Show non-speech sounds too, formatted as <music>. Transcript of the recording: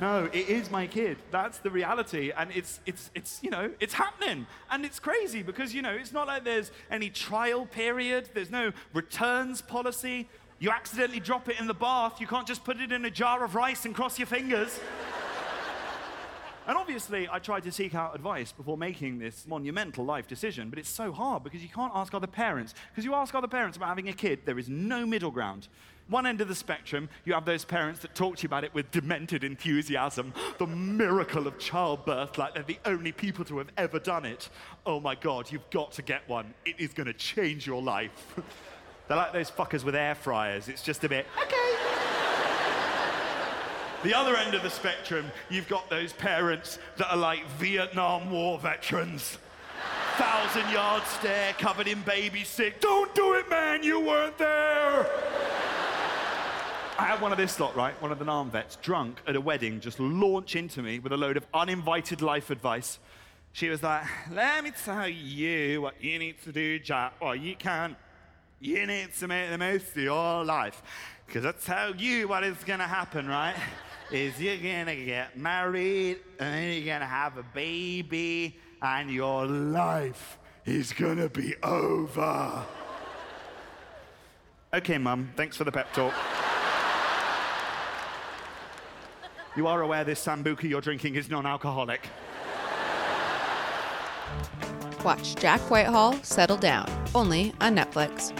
No, it is my kid. That's the reality. And it's, it's, it's, you know, it's happening. And it's crazy because, you know, it's not like there's any trial period, there's no returns policy. You accidentally drop it in the bath, you can't just put it in a jar of rice and cross your fingers. And obviously, I tried to seek out advice before making this monumental life decision, but it's so hard because you can't ask other parents. Because you ask other parents about having a kid, there is no middle ground. One end of the spectrum, you have those parents that talk to you about it with demented enthusiasm, the miracle of childbirth, like they're the only people to have ever done it. Oh my God, you've got to get one. It is going to change your life. <laughs> they're like those fuckers with air fryers. It's just a bit, okay. The other end of the spectrum, you've got those parents that are like Vietnam War veterans. Thousand yard stare, covered in baby sick. Don't do it, man, you weren't there. I had one of this lot, right? One of the NAM vets, drunk at a wedding, just launch into me with a load of uninvited life advice. She was like, Let me tell you what you need to do, Jack. Or you can. You need to make the most of your life. Because I tell you what is going to happen, right? Is you're gonna get married and you're gonna have a baby and your life is gonna be over. okay, Mum, thanks for the pep talk. you are aware this Sambuca you're drinking is non alcoholic. Watch Jack Whitehall settle down, only on Netflix.